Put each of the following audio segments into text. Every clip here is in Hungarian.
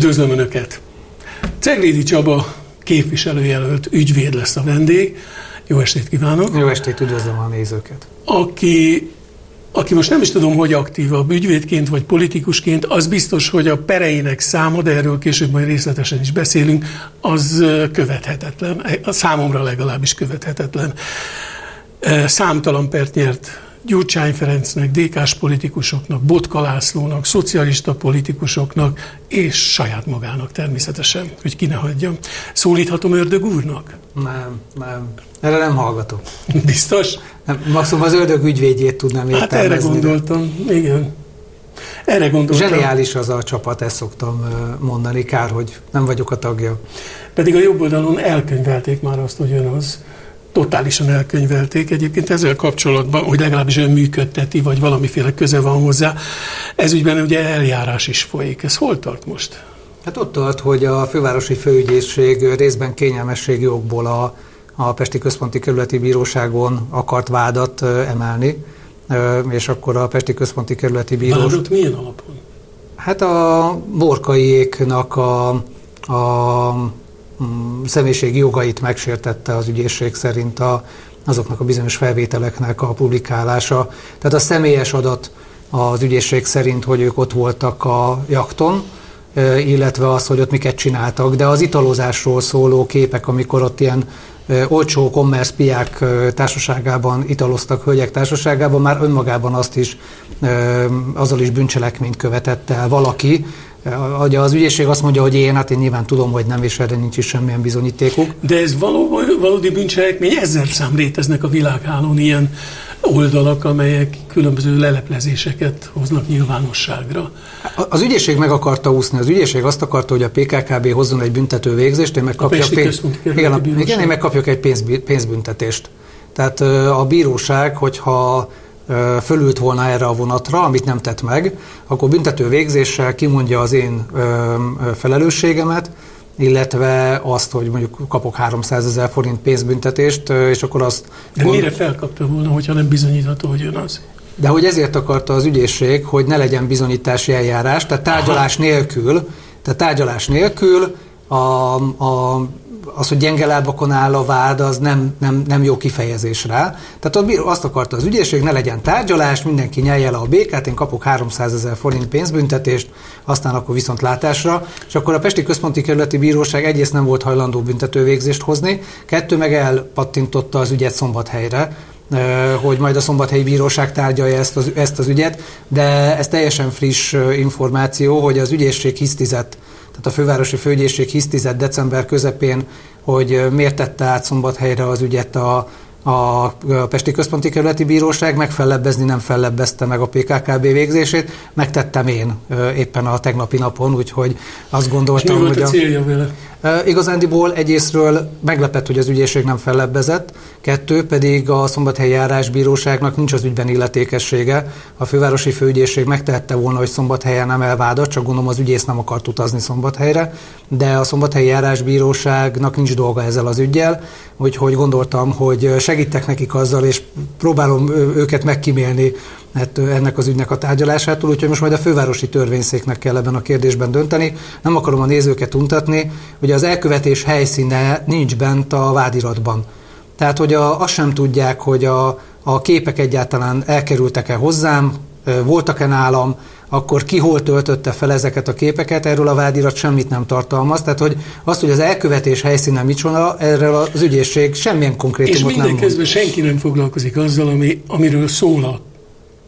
Üdvözlöm Önöket! Ceglédi Csaba képviselőjelölt ügyvéd lesz a vendég. Jó estét kívánok! Jó estét, üdvözlöm a nézőket! Aki, aki most nem is tudom, hogy aktívabb ügyvédként vagy politikusként, az biztos, hogy a pereinek száma, de erről később majd részletesen is beszélünk, az követhetetlen. A számomra legalábbis követhetetlen. Számtalan pert nyert Gyurcsány Ferencnek, DK-s politikusoknak, Botka Lászlónak, szocialista politikusoknak, és saját magának természetesen, hogy ki ne hagyjam. Szólíthatom ördög úrnak? Nem, nem. Erre nem hallgatok. Biztos? Nem, maximum az ördög ügyvédjét tudnám értelmezni. Hát erre gondoltam, igen. Erre gondoltam. Zseniális az a csapat, ezt szoktam mondani, kár, hogy nem vagyok a tagja. Pedig a jobb oldalon elkönyvelték már azt, hogy ön az totálisan elkönyvelték egyébként ezzel kapcsolatban, hogy legalábbis ön működteti, vagy valamiféle köze van hozzá. Ez ügyben ugye eljárás is folyik. Ez hol tart most? Hát ott tart, hogy a fővárosi főügyészség részben kényelmességi okból a, a Pesti Központi Kerületi Bíróságon akart vádat emelni, és akkor a Pesti Központi Kerületi Bíróság... Vádat milyen alapon? Hát a borkaiéknak a, a személyiségi jogait megsértette az ügyészség szerint a, azoknak a bizonyos felvételeknek a publikálása. Tehát a személyes adat az ügyészség szerint, hogy ők ott voltak a jakton, illetve az, hogy ott miket csináltak, de az italozásról szóló képek, amikor ott ilyen olcsó commerce piák társaságában italoztak hölgyek társaságában, már önmagában azt is, azzal is bűncselekményt követett el valaki, Ugye az ügyészség azt mondja, hogy én, hát én nyilván tudom, hogy nem, és erre nincs is semmilyen bizonyítékuk. De ez való, valódi bűncselekmény, ezer szám léteznek a világhálón ilyen oldalak, amelyek különböző leleplezéseket hoznak nyilvánosságra. Az ügyészség meg akarta úszni. Az ügyészség azt akarta, hogy a PKKB hozzon egy büntető végzést, én megkapjak, pénz... igen, igen, én megkapjak egy pénz, pénzbüntetést. Tehát a bíróság, hogyha fölült volna erre a vonatra, amit nem tett meg, akkor büntető végzéssel kimondja az én felelősségemet, illetve azt, hogy mondjuk kapok 300 ezer forint pénzbüntetést, és akkor azt... De gond... mire felkapta volna, hogyha nem bizonyítható, hogy ön az? De hogy ezért akarta az ügyészség, hogy ne legyen bizonyítási eljárás, tehát tárgyalás Aha. nélkül, tehát tárgyalás nélkül a, a az, hogy gyenge lábakon áll a vád, az nem, nem, nem jó kifejezés rá. Tehát azt akarta az ügyészség, ne legyen tárgyalás, mindenki nyelje le a békát, én kapok 300 ezer forint pénzbüntetést, aztán akkor viszont látásra. És akkor a Pesti Központi Kerületi Bíróság egyrészt nem volt hajlandó büntetővégzést hozni, kettő meg elpattintotta az ügyet szombathelyre, hogy majd a Szombathelyi Bíróság tárgyalja ezt az, ezt az ügyet, de ez teljesen friss információ, hogy az ügyészség hisztizett tehát a fővárosi főügyészség hisztizett december közepén, hogy miért tette át Szombathelyre az ügyet a, a Pesti Központi Kerületi Bíróság, megfellebbezni nem fellebbezte meg a PKKB végzését, megtettem én éppen a tegnapi napon, úgyhogy azt gondoltam, És mi volt hogy a célja vele? Igazándiból egyrésztről meglepett, hogy az ügyészség nem fellebbezett, kettő pedig a Szombathelyi Járásbíróságnak nincs az ügyben illetékessége. A fővárosi főügyészség megtehette volna, hogy Szombathelyen nem elvádat, csak gondolom az ügyész nem akart utazni Szombathelyre, de a Szombathelyi Járásbíróságnak nincs dolga ezzel az ügyjel, úgyhogy gondoltam, hogy segítek nekik azzal, és próbálom őket megkímélni Hát, ennek az ügynek a tárgyalásától, úgyhogy most majd a fővárosi törvényszéknek kell ebben a kérdésben dönteni. Nem akarom a nézőket untatni, hogy az elkövetés helyszíne nincs bent a vádiratban. Tehát, hogy a, azt sem tudják, hogy a, a képek egyáltalán elkerültek-e hozzám, voltak-e nálam, akkor ki hol töltötte fel ezeket a képeket, erről a vádirat semmit nem tartalmaz. Tehát, hogy azt, hogy az elkövetés helyszíne micsoda, erről az ügyészség semmilyen konkrétumot nem mond. És minden senki nem foglalkozik azzal, ami, amiről szól a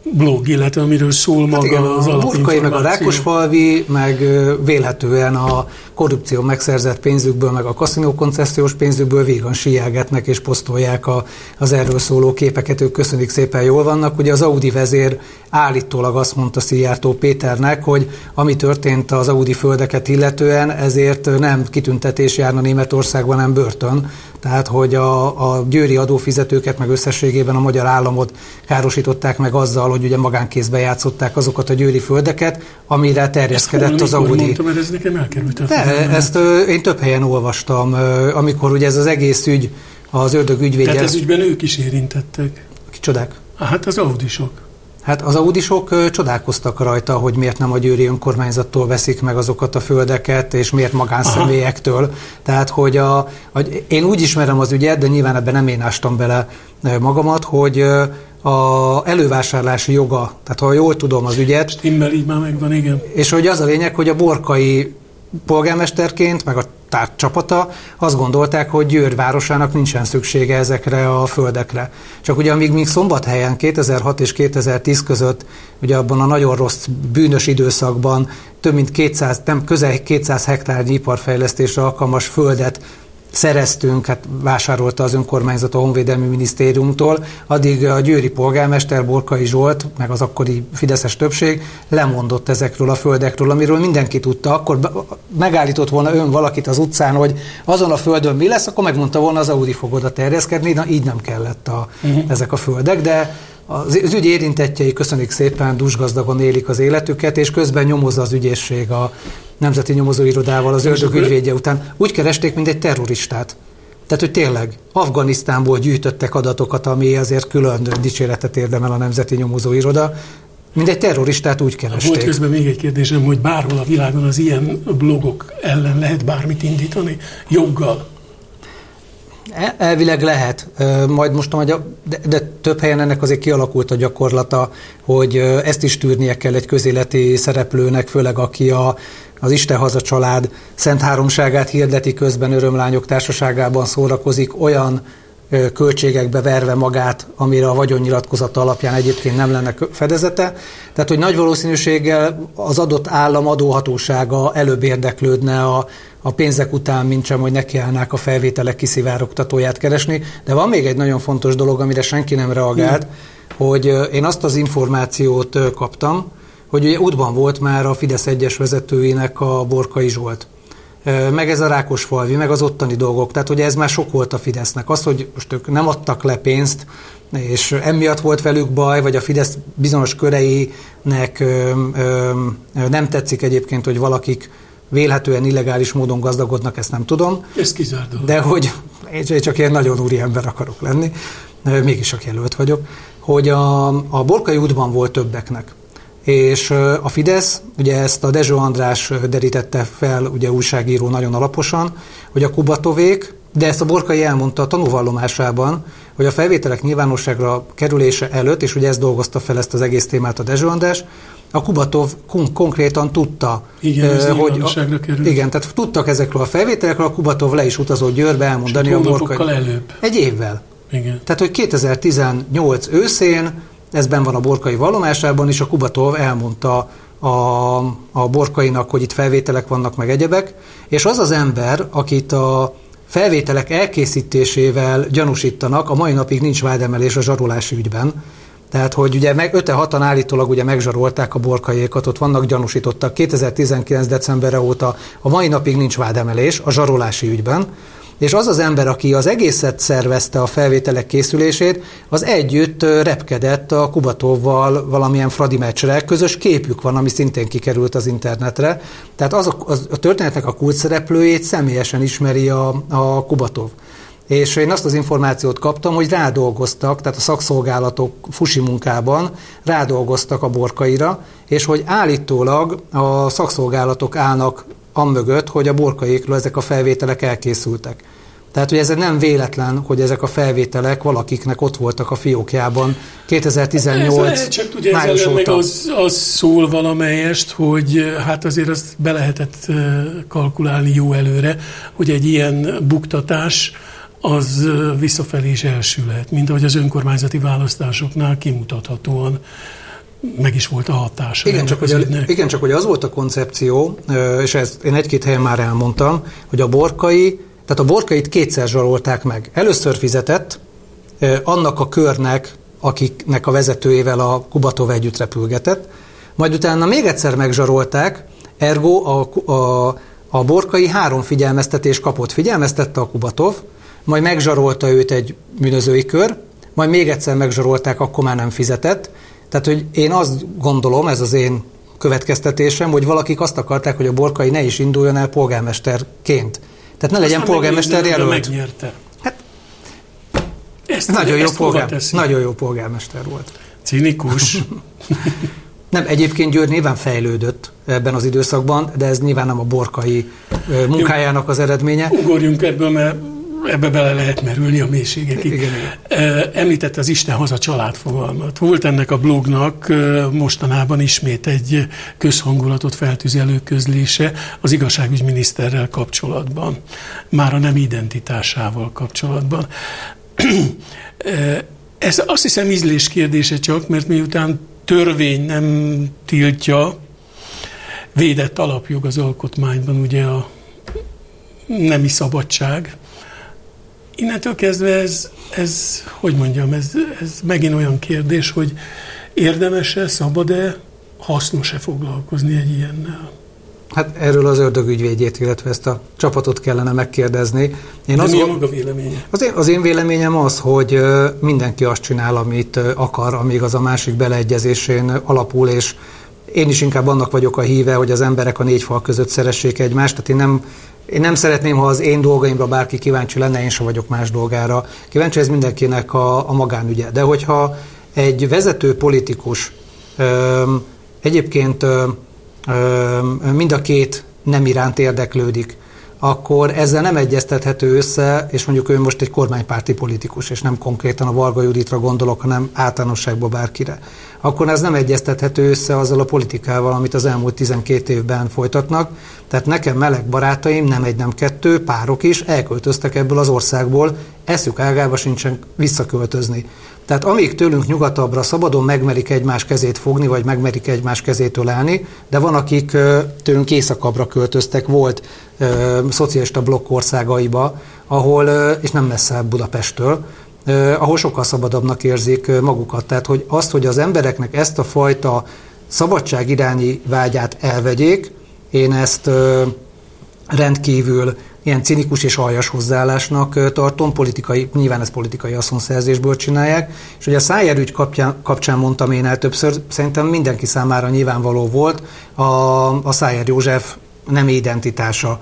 blog, illetve amiről szól hát maga igen, az a Burkai, meg a Rákosfalvi, meg vélhetően a korrupció megszerzett pénzükből, meg a kaszinó koncesziós pénzükből vígan síelgetnek és posztolják a, az erről szóló képeket, ők köszönik szépen jól vannak. Ugye az Audi vezér állítólag azt mondta Szijjártó Péternek, hogy ami történt az Audi földeket illetően, ezért nem kitüntetés járna Németországban, nem börtön. Tehát, hogy a, a győri adófizetőket, meg összességében a magyar államot károsították meg azzal, hogy ugye magánkézbe játszották azokat a győri földeket, amire terjeszkedett az Audi. Mondtam, ez nekem elkerült De, ezt én több helyen olvastam, amikor ugye ez az egész ügy az ördög ügyvédje... Tehát ez ügyben ők is érintettek. Kicsodák? Hát az audisok. Hát az audisok csodálkoztak rajta, hogy miért nem a győri önkormányzattól veszik meg azokat a földeket, és miért magánszemélyektől. Aha. Tehát, hogy a, a, én úgy ismerem az ügyet, de nyilván ebben nem én ástam bele magamat, hogy a elővásárlási joga, tehát ha jól tudom az ügyet. Stimmel így már megvan, igen. És hogy az a lényeg, hogy a borkai polgármesterként, meg a csapata azt gondolták, hogy Győr városának nincsen szüksége ezekre a földekre. Csak ugye amíg még Szombathelyen 2006 és 2010 között, ugye abban a nagyon rossz bűnös időszakban több mint 200, nem közel 200 hektárnyi iparfejlesztésre alkalmas földet szereztünk, hát vásárolta az önkormányzat a Honvédelmi Minisztériumtól, addig a győri polgármester Borkai Zsolt, meg az akkori fideszes többség lemondott ezekről a földekről, amiről mindenki tudta. Akkor megállított volna ön valakit az utcán, hogy azon a földön mi lesz, akkor megmondta volna az Audi fog oda terjeszkedni, na így nem kellett a, uh-huh. ezek a földek, de az, ügy érintettjei köszönik szépen, dusgazdagon élik az életüket, és közben nyomozza az ügyészség a Nemzeti Nyomozóirodával az ördög ügyvédje után. Úgy keresték, mint egy terroristát. Tehát, hogy tényleg Afganisztánból gyűjtöttek adatokat, ami azért külön dicséretet érdemel a Nemzeti Nyomozóiroda, mint egy terroristát úgy keresték. Volt közben még egy kérdésem, hogy bárhol a világon az ilyen blogok ellen lehet bármit indítani joggal. E, elvileg lehet, majd most majd, de, de több helyen ennek azért kialakult a gyakorlata, hogy ezt is tűrnie kell egy közéleti szereplőnek, főleg aki a, az Istenhaza család szent háromságát hirdeti közben örömlányok társaságában szórakozik, olyan költségekbe verve magát, amire a vagyonnyilatkozata alapján egyébként nem lenne fedezete. Tehát, hogy nagy valószínűséggel az adott állam adóhatósága előbb érdeklődne a, a pénzek után, mint sem, hogy nekiállnák a felvételek kiszivárogtatóját keresni. De van még egy nagyon fontos dolog, amire senki nem reagált, hmm. hogy én azt az információt kaptam, hogy ugye útban volt már a Fidesz egyes vezetőinek a Borkai Zsolt meg ez a Rákosfalvi, meg az ottani dolgok. Tehát ugye ez már sok volt a Fidesznek. Az, hogy most ők nem adtak le pénzt, és emiatt volt velük baj, vagy a Fidesz bizonyos köreinek ö, ö, nem tetszik egyébként, hogy valakik vélhetően illegális módon gazdagodnak, ezt nem tudom. Ez kizárt De hogy én csak ilyen nagyon úri ember akarok lenni, mégis a jelölt vagyok, hogy a, a Borkai útban volt többeknek. És a Fidesz, ugye ezt a Dezső András derítette fel, ugye újságíró nagyon alaposan, hogy a Kubatovék, de ezt a Borkai elmondta a tanúvallomásában, hogy a felvételek nyilvánosságra kerülése előtt, és ugye ez dolgozta fel ezt az egész témát a Dezső András, a Kubatov kon- konkrétan tudta, igen, hogy a, került. igen, tehát tudtak ezekről a felvételekről, a Kubatov le is utazott Győrbe elmondani a Borkai. előbb. Egy évvel. Igen. Tehát, hogy 2018 őszén ez ben van a Borkai vallomásában, és a Kubatov elmondta a, a Borkainak, hogy itt felvételek vannak, meg egyebek, és az az ember, akit a felvételek elkészítésével gyanúsítanak, a mai napig nincs vádemelés a zsarolási ügyben, tehát, hogy ugye meg 5 6 állítólag ugye megzsarolták a borkaiékat, ott vannak gyanúsítottak. 2019. decemberre óta, a mai napig nincs vádemelés a zsarolási ügyben, és az az ember, aki az egészet szervezte a felvételek készülését, az együtt repkedett a Kubatóval valamilyen fradi meccsre. Közös képük van, ami szintén kikerült az internetre. Tehát az a, az, a történetnek a kult szereplőjét személyesen ismeri a, a Kubatov. És én azt az információt kaptam, hogy rádolgoztak, tehát a szakszolgálatok fusi munkában rádolgoztak a borkaira, és hogy állítólag a szakszolgálatok állnak amögött, hogy a borkaikról ezek a felvételek elkészültek. Tehát, hogy ez nem véletlen, hogy ezek a felvételek valakiknek ott voltak a fiókjában 2018 ez, Csak tudja, ez ellen meg az, az szól valamelyest, hogy hát azért azt be lehetett kalkulálni jó előre, hogy egy ilyen buktatás az visszafelé is elsülhet, mint ahogy az önkormányzati választásoknál kimutathatóan meg is volt a hatása. Igen, csak, hogy, igen, csak hogy az volt a koncepció, és ezt én egy-két helyen már elmondtam, hogy a borkai, tehát a borkait kétszer zsarolták meg. Először fizetett, annak a körnek, akiknek a vezetőjével a Kubatov együtt repülgetett, majd utána még egyszer megzsarolták, ergo a, a, a borkai három figyelmeztetés kapott. Figyelmeztette a Kubatov, majd megzsarolta őt egy bűnözői kör, majd még egyszer megzsarolták, akkor már nem fizetett. Tehát, hogy én azt gondolom, ez az én következtetésem, hogy valakik azt akarták, hogy a borkai ne is induljon el polgármesterként. Tehát ne legyen polgármester jelölt. Megnyerte. Hát, ezt, nagyon, ezt jó polgár, nagyon jó polgármester volt. Cinikus. Nem, egyébként Győr nyilván fejlődött ebben az időszakban, de ez nyilván nem a borkai munkájának az eredménye. Ugorjunk ebből, mert ebbe bele lehet merülni a mélységekig. Igen, igen. Említette az Isten haza család fogalmat. Volt ennek a blognak mostanában ismét egy közhangulatot feltüzelő közlése az igazságügyminiszterrel kapcsolatban, már a nem identitásával kapcsolatban. Ez azt hiszem ízlés kérdése csak, mert miután törvény nem tiltja, védett alapjog az alkotmányban ugye a nemi szabadság, innentől kezdve ez, ez hogy mondjam, ez, ez megint olyan kérdés, hogy érdemes-e, szabad-e, hasznos-e foglalkozni egy ilyennel? Hát erről az ördögügyvédjét, illetve ezt a csapatot kellene megkérdezni. Én De az mi a maga véleménye? Az én, az én véleményem az, hogy mindenki azt csinál, amit akar, amíg az a másik beleegyezésén alapul, és én is inkább annak vagyok a híve, hogy az emberek a négy fal között szeressék egymást, tehát én nem én nem szeretném, ha az én dolgaimra bárki kíváncsi lenne, én sem vagyok más dolgára. Kíváncsi ez mindenkinek a, a magánügye. De hogyha egy vezető politikus ö, egyébként ö, ö, mind a két nem iránt érdeklődik, akkor ezzel nem egyeztethető össze, és mondjuk ő most egy kormánypárti politikus, és nem konkrétan a Varga Juditra gondolok, hanem általánosságban bárkire, akkor ez nem egyeztethető össze azzal a politikával, amit az elmúlt 12 évben folytatnak. Tehát nekem meleg barátaim, nem egy, nem kettő, párok is elköltöztek ebből az országból, eszük ágába sincsen visszaköltözni. Tehát amíg tőlünk nyugatabbra szabadon megmerik egymás kezét fogni, vagy megmerik egymás kezét ölelni, de van, akik tőlünk északabbra költöztek, volt ö, szocialista blokk országaiba, ahol, ö, és nem messze Budapesttől, ahol sokkal szabadabbnak érzik magukat. Tehát, hogy azt, hogy az embereknek ezt a fajta szabadság irányi vágyát elvegyék, én ezt rendkívül ilyen cinikus és aljas hozzáállásnak tartom, politikai, nyilván ezt politikai haszonszerzésből csinálják, és ugye a Szájer ügy kapcsán, kapcsán mondtam én el többször, szerintem mindenki számára nyilvánvaló volt a, a Szájer József nem identitása.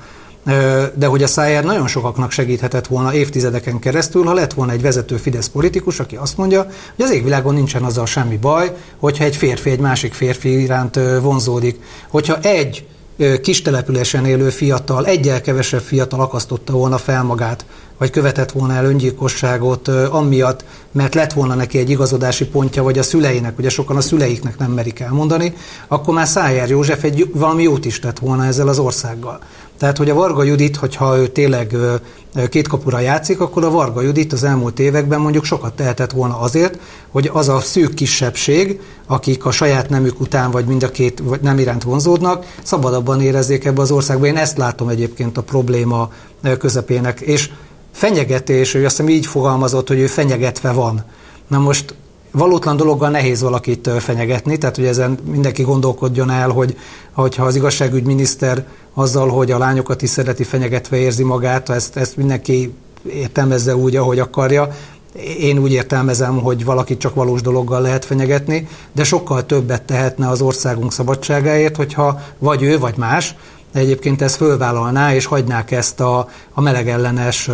De hogy a Szájer nagyon sokaknak segíthetett volna évtizedeken keresztül, ha lett volna egy vezető Fidesz politikus, aki azt mondja, hogy az égvilágon nincsen azzal semmi baj, hogyha egy férfi egy másik férfi iránt vonzódik. Hogyha egy kis településen élő fiatal, egyel kevesebb fiatal akasztotta volna fel magát, vagy követett volna el öngyilkosságot amiatt, mert lett volna neki egy igazodási pontja, vagy a szüleinek, ugye sokan a szüleiknek nem merik elmondani, akkor már Szájer József egy valami jót is tett volna ezzel az országgal. Tehát, hogy a Varga Judit, hogyha ő tényleg két kapura játszik, akkor a Varga Judit az elmúlt években mondjuk sokat tehetett volna azért, hogy az a szűk kisebbség, akik a saját nemük után vagy mind a két vagy nem iránt vonzódnak, szabadabban érezzék ebbe az országba. Én ezt látom egyébként a probléma közepének. És fenyegetés, ő azt hiszem így fogalmazott, hogy ő fenyegetve van. Na most valótlan dologgal nehéz valakit fenyegetni, tehát hogy ezen mindenki gondolkodjon el, hogy hogyha az igazságügyminiszter azzal, hogy a lányokat is szereti fenyegetve érzi magát, ezt, ezt mindenki értelmezze úgy, ahogy akarja. Én úgy értelmezem, hogy valakit csak valós dologgal lehet fenyegetni, de sokkal többet tehetne az országunk szabadságáért, hogyha vagy ő, vagy más egyébként ezt fölvállalná, és hagynák ezt a, a melegellenes,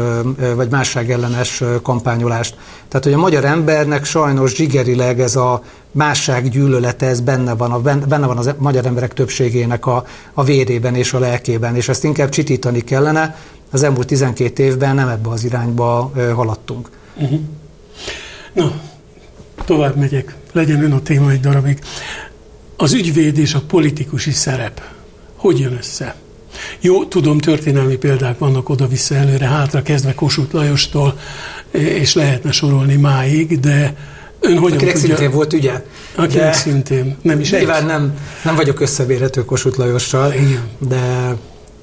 vagy másságellenes kampányolást. Tehát, hogy a magyar embernek sajnos zsigerileg ez a másság gyűlölete, ez benne van, a, benne van a magyar emberek többségének a, a vérében és a lelkében, és ezt inkább csitítani kellene. Az elmúlt 12 évben nem ebbe az irányba haladtunk. Uh-huh. Na, tovább megyek. Legyen ön a téma egy darabig. Az ügyvéd és a politikusi szerep hogy jön össze? Jó, tudom, történelmi példák vannak oda-vissza előre, hátra kezdve Kossuth Lajostól, és lehetne sorolni máig, de Ön hogyan Akinek tudja? szintén volt ügye. Akinek szintén. Nem is. Nyilván nem, nem vagyok összebérhető Kossuth Lajossal, Igen. de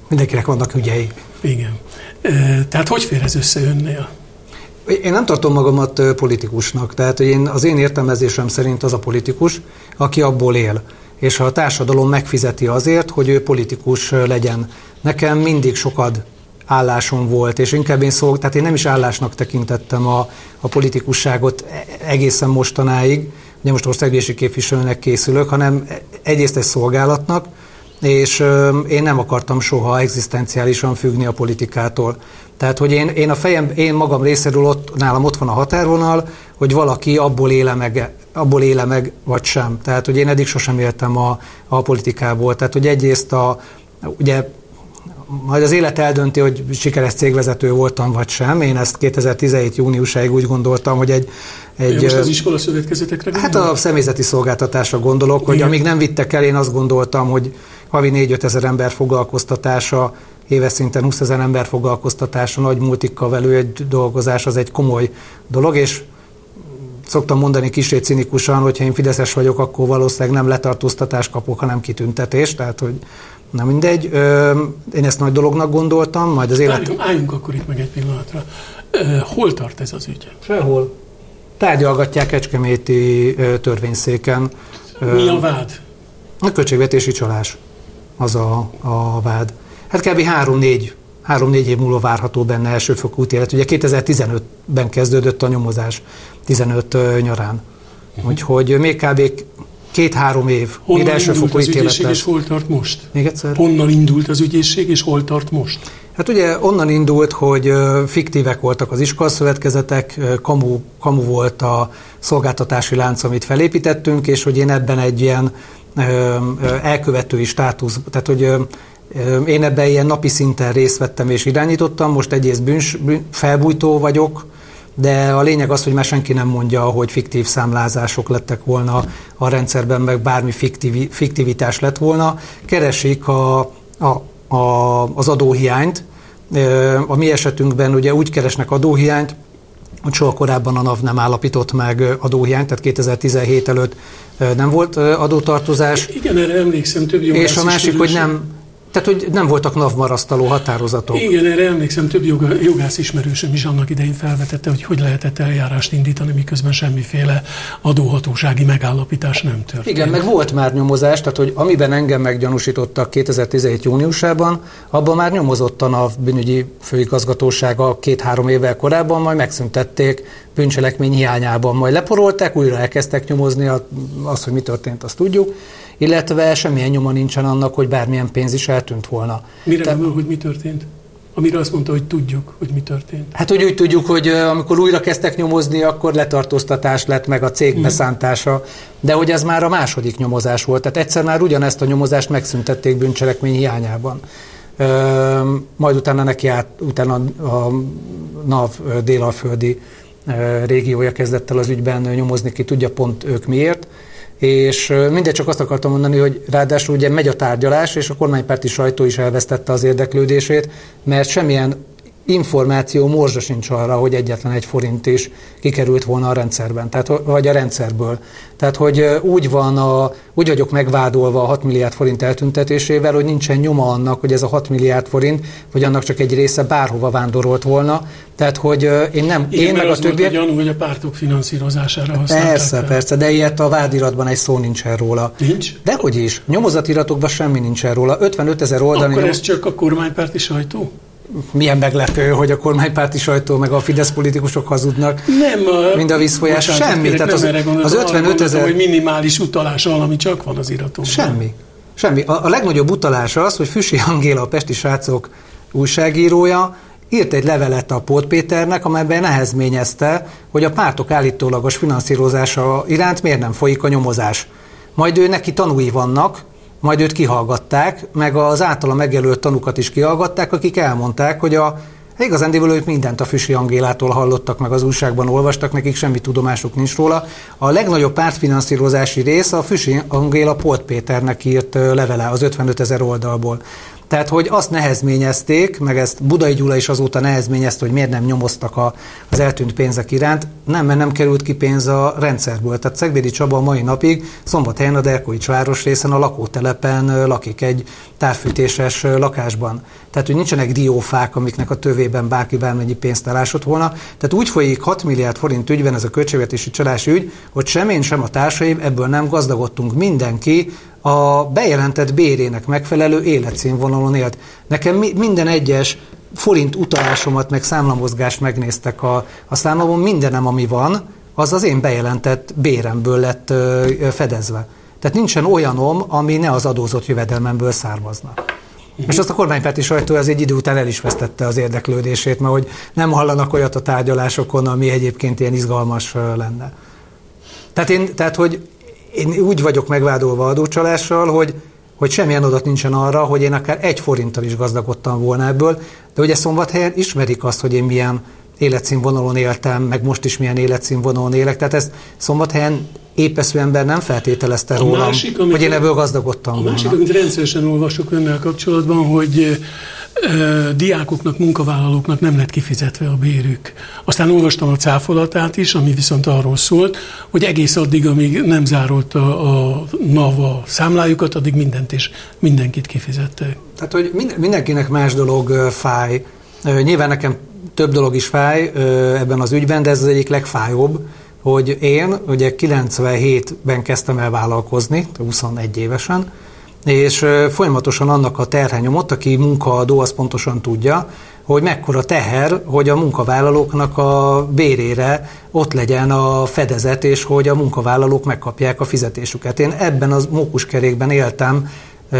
mindenkinek vannak ügyei. Igen. Tehát hogy fér ez össze önnél? Én nem tartom magamat politikusnak, tehát én, az én értelmezésem szerint az a politikus, aki abból él. És a társadalom megfizeti azért, hogy ő politikus legyen. Nekem mindig sokat állásom volt, és inkább én szolg, tehát én nem is állásnak tekintettem a, a politikusságot e- egészen mostanáig, ugye most országgyűlési képviselőnek készülök, hanem egyrészt egy szolgálatnak, és én nem akartam soha egzisztenciálisan függni a politikától. Tehát, hogy én, én a fejem, én magam részéről ott, nálam ott van a határvonal, hogy valaki abból éle meg, abból éle meg, vagy sem. Tehát, hogy én eddig sosem éltem a, a politikából. Tehát, hogy egyrészt a, ugye majd az élet eldönti, hogy sikeres cégvezető voltam, vagy sem. Én ezt 2017 júniusáig úgy gondoltam, hogy egy... Egy, most az iskola szövetkezetekre Hát gondol? a személyzeti szolgáltatásra gondolok, hogy Igen. amíg nem vittek el, én azt gondoltam, hogy havi 4-5 ezer ember foglalkoztatása, éves szinten 20 ezer ember foglalkoztatása, nagy multikkal velő egy dolgozás, az egy komoly dolog, és szoktam mondani kicsit cinikusan, hogy ha én Fideszes vagyok, akkor valószínűleg nem letartóztatást kapok, hanem kitüntetést, tehát hogy nem mindegy. Ö, Én ezt nagy dolognak gondoltam, majd az élet... Álljunk, álljunk akkor itt meg egy pillanatra. E, Hol tart ez az ügy? Sehol. Tárgyalgatják Kecskeméti ö, törvényszéken. Ö, Mi a vád? A költségvetési csalás az a, a vád. Hát kb. 3-4 három-négy év múlva várható benne elsőfokú ítélet. Ugye 2015-ben kezdődött a nyomozás, 15 ö, nyarán. Úgyhogy még kb. két-három év, mire Honnan indult elsőfokú az ítélet ügyészség, és lesz. hol tart most? Még egyszer? Honnan indult az ügyészség, és hol tart most? Hát ugye onnan indult, hogy fiktívek voltak az iskolaszövetkezetek, kamu, kamu volt a szolgáltatási lánc, amit felépítettünk, és hogy én ebben egy ilyen elkövetői státusz, tehát hogy én ebben ilyen napi szinten részt vettem és irányítottam, most egyrészt bűns, bűn, felbújtó vagyok, de a lényeg az, hogy már senki nem mondja, hogy fiktív számlázások lettek volna a rendszerben, meg bármi fiktív, fiktivitás lett volna. Keresik a, a, a, az adóhiányt. A mi esetünkben ugye úgy keresnek adóhiányt, hogy soha korábban a NAV nem állapított meg adóhiányt, tehát 2017 előtt nem volt adótartozás. Igen, erre emlékszem, több És a másik, hogy nem, tehát hogy nem voltak NAV marasztaló határozatok. Igen, erre emlékszem, több joga, jogász ismerősöm is annak idején felvetette, hogy hogy lehetett eljárást indítani, miközben semmiféle adóhatósági megállapítás nem történt. Igen, meg volt már nyomozás, tehát hogy amiben engem meggyanúsítottak 2017 júniusában, abban már nyomozott a bűnügyi főigazgatósága két-három évvel korábban, majd megszüntették bűncselekmény hiányában, majd leporolták, újra elkezdtek nyomozni, azt, hogy mi történt, azt tudjuk, illetve semmilyen nyoma nincsen annak, hogy bármilyen pénz is eltűnt volna. Mire Te- gondol, hogy mi történt? Amire azt mondta, hogy tudjuk, hogy mi történt. Hát, hogy úgy tudjuk, hogy amikor újra kezdtek nyomozni, akkor letartóztatás lett meg a cég beszántása, de hogy ez már a második nyomozás volt. Tehát egyszer már ugyanezt a nyomozást megszüntették bűncselekmény hiányában. Ö, majd utána neki át, utána a NAV délalföldi régiója kezdett el az ügyben nyomozni, ki tudja pont ők miért. És mindegy, csak azt akartam mondani, hogy ráadásul ugye megy a tárgyalás, és a kormánypárti sajtó is elvesztette az érdeklődését, mert semmilyen információ morzsa sincs arra, hogy egyetlen egy forint is kikerült volna a rendszerben, tehát, vagy a rendszerből. Tehát, hogy úgy van, a, úgy vagyok megvádolva a 6 milliárd forint eltüntetésével, hogy nincsen nyoma annak, hogy ez a 6 milliárd forint, vagy annak csak egy része bárhova vándorolt volna. Tehát, hogy én nem, Igen, én meg a többiek... gyanú, hogy a pártok finanszírozására használták Persze, fel. persze, de ilyet a vádiratban egy szó nincsen róla. Nincs? Dehogy is. Nyomozatiratokban semmi nincsen róla. 55 ezer oldalni. Akkor nyom- ez csak a kormánypárti sajtó? Milyen meglepő, hogy a kormánypárti sajtó meg a Fidesz politikusok hazudnak. Nem, a, Mind a vízfolyás, bocsánat, semmi. Tehát az- gondoltam, az arra 55 gondoltam, ezer- hogy minimális utalás valami csak van az iratomban. Semmi. Semmi. A, a legnagyobb utalás az, hogy Füsi Angéla, a Pesti Srácok újságírója, írt egy levelet a Pót Péternek, amelyben nehezményezte, hogy a pártok állítólagos finanszírozása iránt miért nem folyik a nyomozás. Majd ő neki tanúi vannak, majd őt kihallgatták, meg az általa megjelölt tanukat is kihallgatták, akik elmondták, hogy a Igazándiból ők mindent a Füsi Angélától hallottak, meg az újságban olvastak, nekik semmi tudomásuk nincs róla. A legnagyobb pártfinanszírozási rész a Füsi Angéla Polt Péternek írt levele az 55 ezer oldalból. Tehát, hogy azt nehezményezték, meg ezt Budai Gyula is azóta nehezményezte, hogy miért nem nyomoztak a, az eltűnt pénzek iránt, nem, mert nem került ki pénz a rendszerből. Tehát Szegvédi Csaba a mai napig Szombathelyen a Derkovics városrészen a lakótelepen lakik egy távfűtéses lakásban. Tehát, hogy nincsenek diófák, amiknek a tövében bárki bármennyi pénzt elásott volna. Tehát úgy folyik 6 milliárd forint ügyben ez a költségvetési csalási ügy, hogy sem én, sem a társaim ebből nem gazdagodtunk. Mindenki a bejelentett bérének megfelelő életszínvonalon élt. Nekem mi, minden egyes forint utalásomat, meg számlamozgást megnéztek a, a számlamon, mindenem, ami van, az az én bejelentett béremből lett ö, fedezve. Tehát nincsen olyanom, ami ne az adózott jövedelmemből származna. Uh-huh. És azt a kormánypárti sajtó az egy idő után el is vesztette az érdeklődését, mert hogy nem hallanak olyat a tárgyalásokon, ami egyébként ilyen izgalmas lenne. Tehát, én, tehát hogy én úgy vagyok megvádolva adócsalással, hogy, hogy semmilyen adat nincsen arra, hogy én akár egy forinttal is gazdagodtam volna ebből, de ugye szombathelyen ismerik azt, hogy én milyen életszínvonalon éltem, meg most is milyen életszínvonalon élek, tehát ezt szombathelyen épesző ember nem feltételezte rólam, másik, hogy én ebből gazdagodtam a volna. A másik, amit rendszeresen olvasok önnel kapcsolatban, hogy diákoknak, munkavállalóknak nem lett kifizetve a bérük. Aztán olvastam a cáfolatát is, ami viszont arról szólt, hogy egész addig, amíg nem zárolta a NAV a számlájukat, addig mindent és mindenkit kifizettek. Tehát, hogy mindenkinek más dolog fáj. Nyilván nekem több dolog is fáj ebben az ügyben, de ez az egyik legfájóbb, hogy én ugye 97-ben kezdtem el vállalkozni, 21 évesen, és folyamatosan annak a terhe nyomott, aki munkaadó, az pontosan tudja, hogy mekkora teher, hogy a munkavállalóknak a bérére ott legyen a fedezet, és hogy a munkavállalók megkapják a fizetésüket. Én ebben az mókuskerékben éltem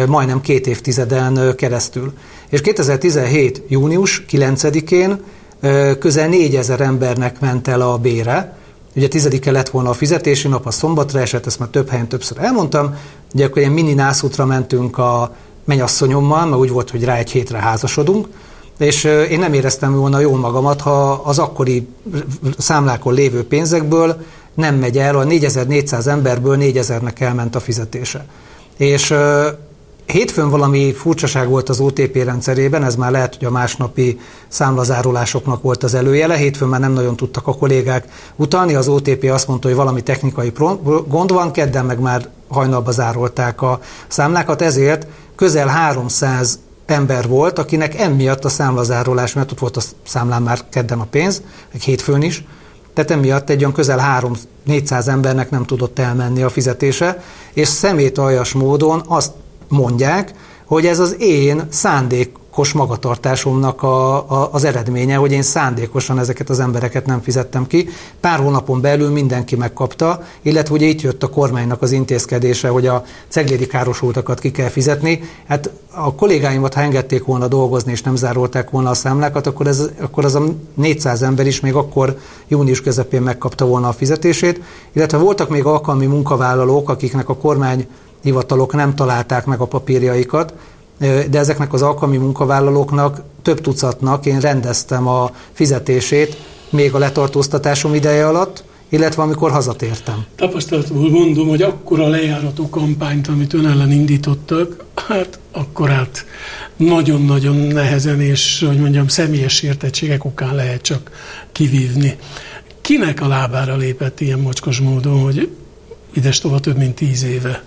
majdnem két évtizeden keresztül. És 2017. június 9-én közel 4000 embernek ment el a bére, Ugye tizedike lett volna a fizetési nap, a szombatra esett, ezt már több helyen többször elmondtam. Ugye akkor ilyen mini nászútra mentünk a mennyasszonyommal, mert úgy volt, hogy rá egy hétre házasodunk, és én nem éreztem volna jól magamat, ha az akkori számlákon lévő pénzekből nem megy el, a 4400 emberből 4000-nek elment a fizetése. És Hétfőn valami furcsaság volt az OTP rendszerében, ez már lehet, hogy a másnapi számlazárulásoknak volt az előjele. Hétfőn már nem nagyon tudtak a kollégák utalni, az OTP azt mondta, hogy valami technikai gond van, kedden meg már hajnalba zárolták a számlákat, ezért közel 300 ember volt, akinek emiatt a számlazárolás, mert ott volt a számlán már kedden a pénz, meg hétfőn is, tehát emiatt egy olyan közel 3-400 embernek nem tudott elmenni a fizetése, és szemét aljas módon azt mondják, hogy ez az én szándékos magatartásomnak a, a, az eredménye, hogy én szándékosan ezeket az embereket nem fizettem ki. Pár hónapon belül mindenki megkapta, illetve ugye itt jött a kormánynak az intézkedése, hogy a ceglédi károsultakat ki kell fizetni. Hát a kollégáimat, ha engedték volna dolgozni, és nem zárolták volna a számlákat, akkor, ez, akkor az a 400 ember is még akkor június közepén megkapta volna a fizetését, illetve voltak még alkalmi munkavállalók, akiknek a kormány hivatalok nem találták meg a papírjaikat, de ezeknek az alkalmi munkavállalóknak, több tucatnak én rendeztem a fizetését még a letartóztatásom ideje alatt, illetve amikor hazatértem. Tapasztalatból mondom, hogy akkora lejárató kampányt, amit ön ellen indítottak, hát akkor hát nagyon-nagyon nehezen és, hogy mondjam, személyes értettségek okán lehet csak kivívni. Kinek a lábára lépett ilyen mocskos módon, hogy ides tova több mint tíz éve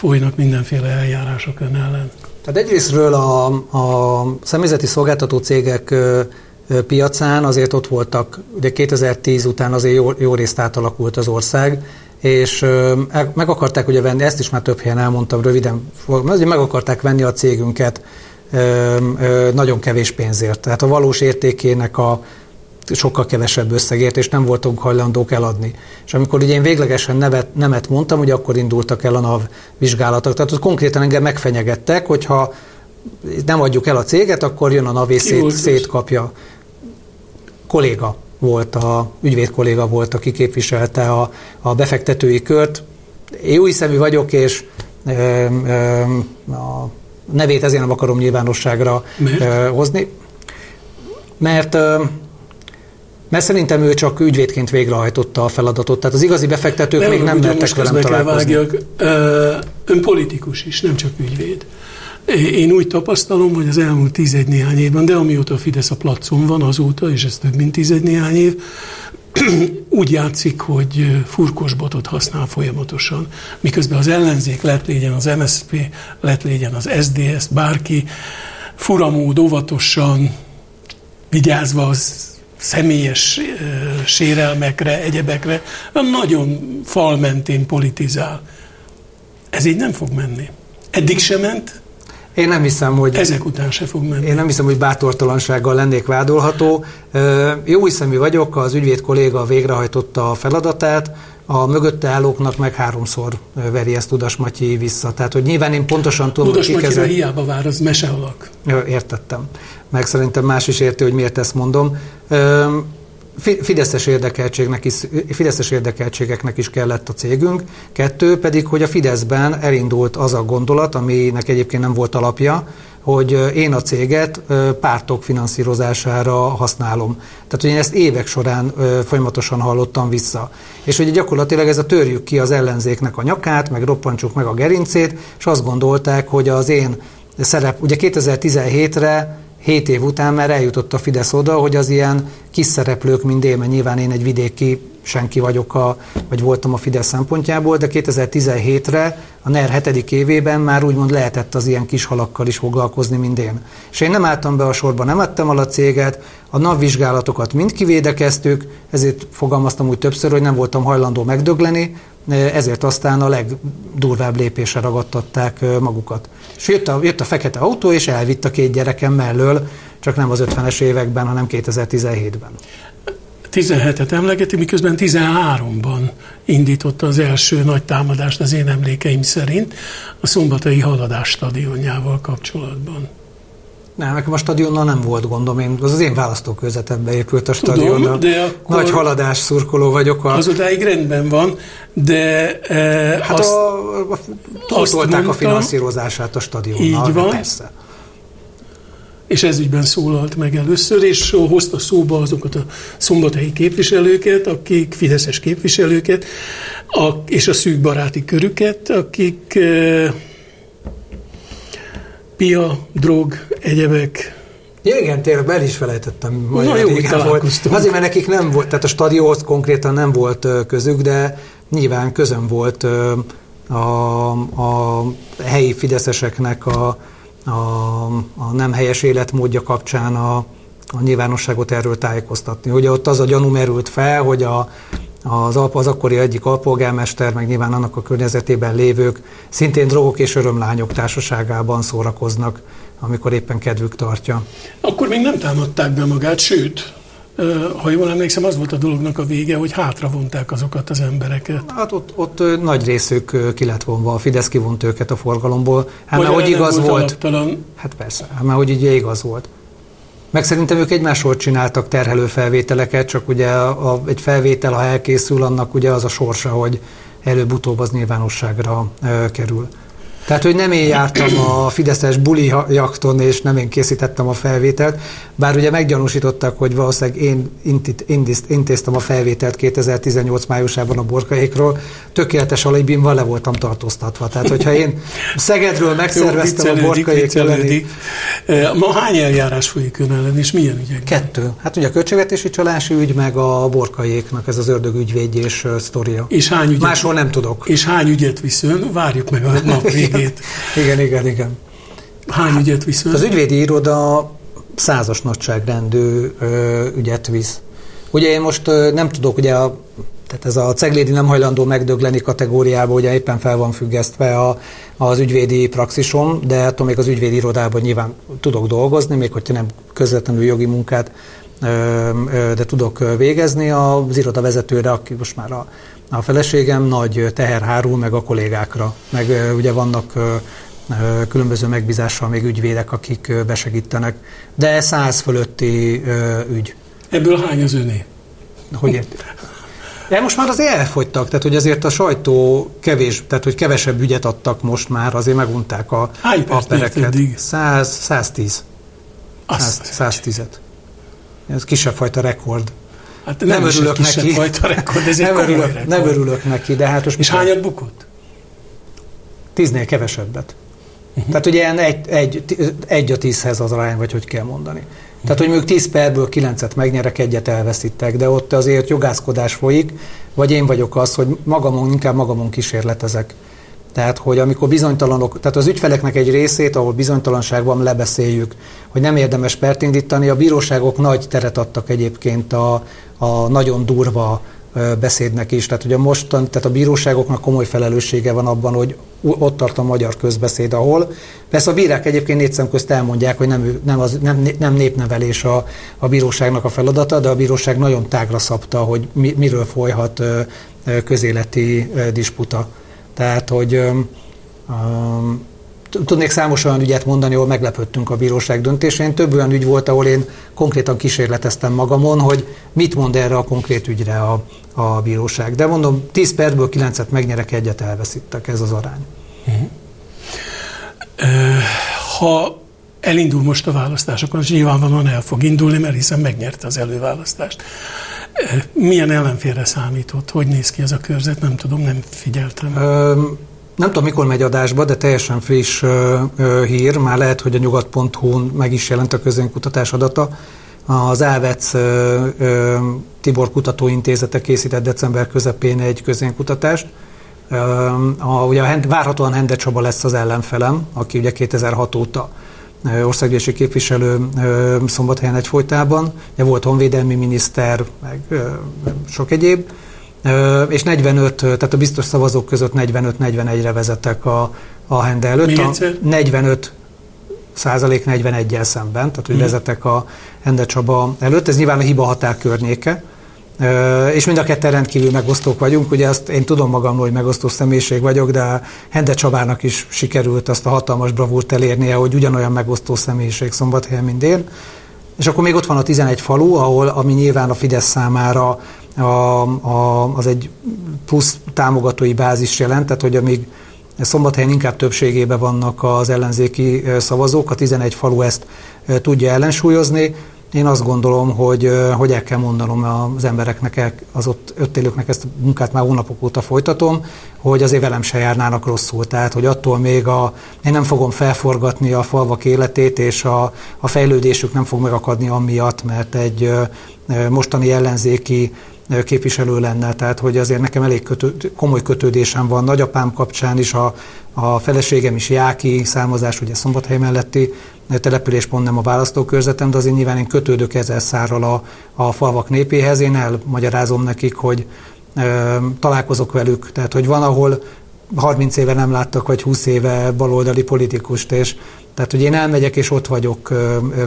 folynak mindenféle eljárások ön ellen? Tehát egyrésztről a, a személyzeti szolgáltató cégek piacán azért ott voltak, ugye 2010 után azért jó, jó részt átalakult az ország, és meg akarták ugye venni, ezt is már több helyen elmondtam röviden, meg akarták venni a cégünket nagyon kevés pénzért. Tehát a valós értékének a sokkal kevesebb összegért, és nem voltunk hajlandók eladni. És amikor ugye én véglegesen nevet, nemet mondtam, hogy akkor indultak el a NAV vizsgálatok. Tehát ott konkrétan engem megfenyegettek, hogyha nem adjuk el a céget, akkor jön a NAV és szét, szétkapja. Kolléga volt, a ügyvéd kolléga volt, aki képviselte a, a befektetői kört. Én új szemű vagyok, és ö, ö, a nevét ezért nem akarom nyilvánosságra Miért? hozni. Mert mert szerintem ő csak ügyvédként végrehajtotta a feladatot. Tehát az igazi befektetők nem, még nem mertek velem találkozni. Vágjak, ön politikus is, nem csak ügyvéd. Én úgy tapasztalom, hogy az elmúlt tízegy néhány évben, de amióta a Fidesz a placon van azóta, és ez több mint tízegy néhány év, úgy játszik, hogy furkosbotot használ folyamatosan, miközben az ellenzék lett légyen az MSZP, lett légyen az SDS, bárki furamód, óvatosan, vigyázva az személyes sérelmekre, egyebekre, nagyon fal mentén politizál. Ez így nem fog menni. Eddig sem ment, én nem hiszem, hogy... Ezek után se fog menni. Én nem hiszem, hogy bátortalansággal lennék vádolható. Jó hiszemű vagyok, az ügyvéd kolléga végrehajtotta a feladatát, a mögötte állóknak meg háromszor veri ezt Udas Matyi vissza. Tehát, hogy nyilván én pontosan tudom, Udas hogy ezek... hiába vár, az mese alak. Értettem. Meg szerintem más is érti, hogy miért ezt mondom. Fideszes, érdekeltségnek is, Fideszes érdekeltségeknek is kellett a cégünk. Kettő pedig, hogy a Fideszben elindult az a gondolat, aminek egyébként nem volt alapja, hogy én a céget pártok finanszírozására használom. Tehát, hogy én ezt évek során folyamatosan hallottam vissza. És hogy gyakorlatilag ez a törjük ki az ellenzéknek a nyakát, meg roppantsuk meg a gerincét, és azt gondolták, hogy az én szerep, ugye 2017-re 7 év után már eljutott a Fidesz oda, hogy az ilyen kis szereplők, mint én, mert nyilván én egy vidéki senki vagyok, a, vagy voltam a Fidesz szempontjából, de 2017-re, a NER 7. évében már úgymond lehetett az ilyen kis halakkal is foglalkozni, mint én. És én nem álltam be a sorba, nem adtam el a céget, a NAV vizsgálatokat mind kivédekeztük, ezért fogalmaztam úgy többször, hogy nem voltam hajlandó megdögleni, ezért aztán a legdurvább lépésre ragadtatták magukat. És jött a, jött a fekete autó, és elvitt a két gyerekem mellől, csak nem az 50-es években, hanem 2017-ben. 17-et emlegeti, miközben 13-ban indította az első nagy támadást az én emlékeim szerint a szombatai haladás stadionjával kapcsolatban. Nem, nekem a stadionnal nem volt gondom. Én, az az én választókörzetembe épült a stadion. Tudom, de akkor Nagy haladás szurkoló vagyok. A... Az odáig rendben van, de e, hát azt, a, a, azt mondtam, a finanszírozását a stadionnal. Így van. Persze. És ez ügyben szólalt meg először, és hozta szóba azokat a szombathelyi képviselőket, akik fideszes képviselőket, a, és a szűk baráti körüket, akik e, pia, drog, egyebek. Ja, igen, tényleg be is felejtettem. Na jó, volt. Azért, mert nekik nem volt, tehát a stadionhoz konkrétan nem volt közük, de nyilván közön volt a, a helyi fideszeseknek a, a, a nem helyes életmódja kapcsán a, a nyilvánosságot erről tájékoztatni. Ugye ott az a gyanú merült fel, hogy a, az, az akkori egyik alpolgármester, meg nyilván annak a környezetében lévők szintén drogok és örömlányok társaságában szórakoznak, amikor éppen kedvük tartja. Akkor még nem támadták be magát, sőt, ha jól emlékszem, az volt a dolognak a vége, hogy hátravonták azokat az embereket. Hát ott, ott nagy részük ki lett vonva, a Fidesz kivont őket a forgalomból. Hát mert hogy igaz volt. Alaptalan. Hát persze, hát mert hogy ugye igaz volt. Meg szerintem ők egymásról csináltak terhelő felvételeket, csak ugye a, a, egy felvétel, ha elkészül, annak ugye az a sorsa, hogy előbb-utóbb az nyilvánosságra ö, kerül. Tehát, hogy nem én jártam a Fideszes buli jakton, és nem én készítettem a felvételt, bár ugye meggyanúsítottak, hogy valószínűleg én intéztem a felvételt 2018 májusában a borkaékról, tökéletes alibimval le voltam tartóztatva. Tehát, hogyha én Szegedről megszerveztem Jó, a borkaék elleni... Ma hány eljárás folyik ön ellen, és milyen ügyek? Kettő. Hát ugye a költségvetési csalási ügy, meg a borkaéknak ez az ördögügyvédjés sztoria. És hány ügyet, Máshol nem tudok. És hány ügyet visz ön? Várjuk meg a nap végét. igen, igen, igen. Hány ügyet visz? Az ügyvédi iroda százas nagyságrendű ö, ügyet visz. Ugye én most ö, nem tudok, ugye a, tehát ez a ceglédi nem hajlandó megdögleni kategóriába, ugye éppen fel van függesztve a, az ügyvédi praxisom, de attól még az ügyvédi irodában nyilván tudok dolgozni, még hogyha nem közvetlenül jogi munkát, ö, ö, de tudok végezni. Az iroda vezetőre, aki most már a, a feleségem, nagy teher hárul meg a kollégákra, meg ugye vannak különböző megbízással még ügyvédek, akik besegítenek, de száz fölötti ügy. Ebből hány az öné? Hogy érti? De most már azért elfogytak, tehát hogy azért a sajtó kevés, tehát hogy kevesebb ügyet adtak most már, azért megunták a, Hány a pereket. 100, 110. 100, 110-et. Ez kisebb fajta rekord. Hát nem, nem örülök neki. Fajta rekord, ez nem, örülök, rekord. nem örülök neki, de hát most... És hányat bukott? Tíznél kevesebbet. Uh-huh. Tehát ugye egy, egy, egy a tízhez az arány, vagy hogy kell mondani. Tehát, hogy mondjuk 10 perből 9-et megnyerek, egyet elveszítek, de ott azért jogászkodás folyik, vagy én vagyok az, hogy magamon, inkább magamon kísérletezek. Tehát, hogy amikor bizonytalanok, tehát az ügyfeleknek egy részét, ahol bizonytalanság van, lebeszéljük, hogy nem érdemes pert indítani. A bíróságok nagy teret adtak egyébként a, a nagyon durva beszédnek is. Tehát ugye mostan, tehát a bíróságoknak komoly felelőssége van abban, hogy ott tart a magyar közbeszéd, ahol. Persze a bírák egyébként négy szem közt elmondják, hogy nem, nem, az, nem, nem népnevelés a, a bíróságnak a feladata, de a bíróság nagyon tágra szabta, hogy mi, miről folyhat közéleti disputa. Tehát, hogy tudnék számos olyan ügyet mondani, ahol meglepődtünk a bíróság döntésén. Több olyan ügy volt, ahol én konkrétan kísérleteztem magamon, hogy mit mond erre a konkrét ügyre a, a bíróság. De mondom, 10 percből 9-et megnyerek, egyet elveszítek, ez az arány. Uh-huh. Ha elindul most a választás, akkor nyilvánvalóan el fog indulni, mert hiszen megnyerte az előválasztást. Milyen ellenfélre számított? Hogy néz ki ez a körzet? Nem tudom, nem figyeltem. Um, nem tudom, mikor megy adásba, de teljesen friss ö, ö, hír, már lehet, hogy a nyugat.hu-n meg is jelent a közönkutatás adata. Az Elvec ö, ö, Tibor Kutatóintézete készített december közepén egy közönkutatást. A, ugye a, várhatóan Hende Csaba lesz az ellenfelem, aki ugye 2006 óta országgyűlési képviselő Szombathelyen egyfolytában. Ugye volt honvédelmi miniszter, meg sok egyéb és 45, tehát a biztos szavazók között 45-41-re vezettek a, a Hende előtt. A 45 százalék 41-el szemben, tehát hogy mm. vezetek a Hende Csaba előtt. Ez nyilván a hiba határ környéke. És mind a ketten rendkívül megosztók vagyunk, ugye azt én tudom magamról, hogy megosztó személyiség vagyok, de Hende Csabának is sikerült azt a hatalmas bravúrt elérnie, hogy ugyanolyan megosztó személyiség szombathelyen, mint én. És akkor még ott van a 11 falu, ahol, ami nyilván a Fidesz számára a, a, az egy plusz támogatói bázis jelent, tehát hogy amíg Szombathelyen inkább többségében vannak az ellenzéki szavazók, a 11 falu ezt tudja ellensúlyozni. Én azt gondolom, hogy, hogy el kell mondanom az embereknek, az ott, ott élőknek ezt a munkát már hónapok óta folytatom, hogy azért velem se járnának rosszul. Tehát, hogy attól még a, én nem fogom felforgatni a falvak életét, és a, a fejlődésük nem fog megakadni amiatt, mert egy mostani ellenzéki képviselő lenne, tehát hogy azért nekem elég kötő, komoly kötődésem van nagyapám kapcsán is, a, a feleségem is Jáki származás, ugye Szombathely melletti település pont nem a választókörzetem, de azért nyilván én kötődök ezzel szárral a, a falvak népéhez, én elmagyarázom nekik, hogy találkozok velük, tehát hogy van, ahol 30 éve nem láttak, vagy 20 éve baloldali politikust, és tehát, hogy én elmegyek, és ott vagyok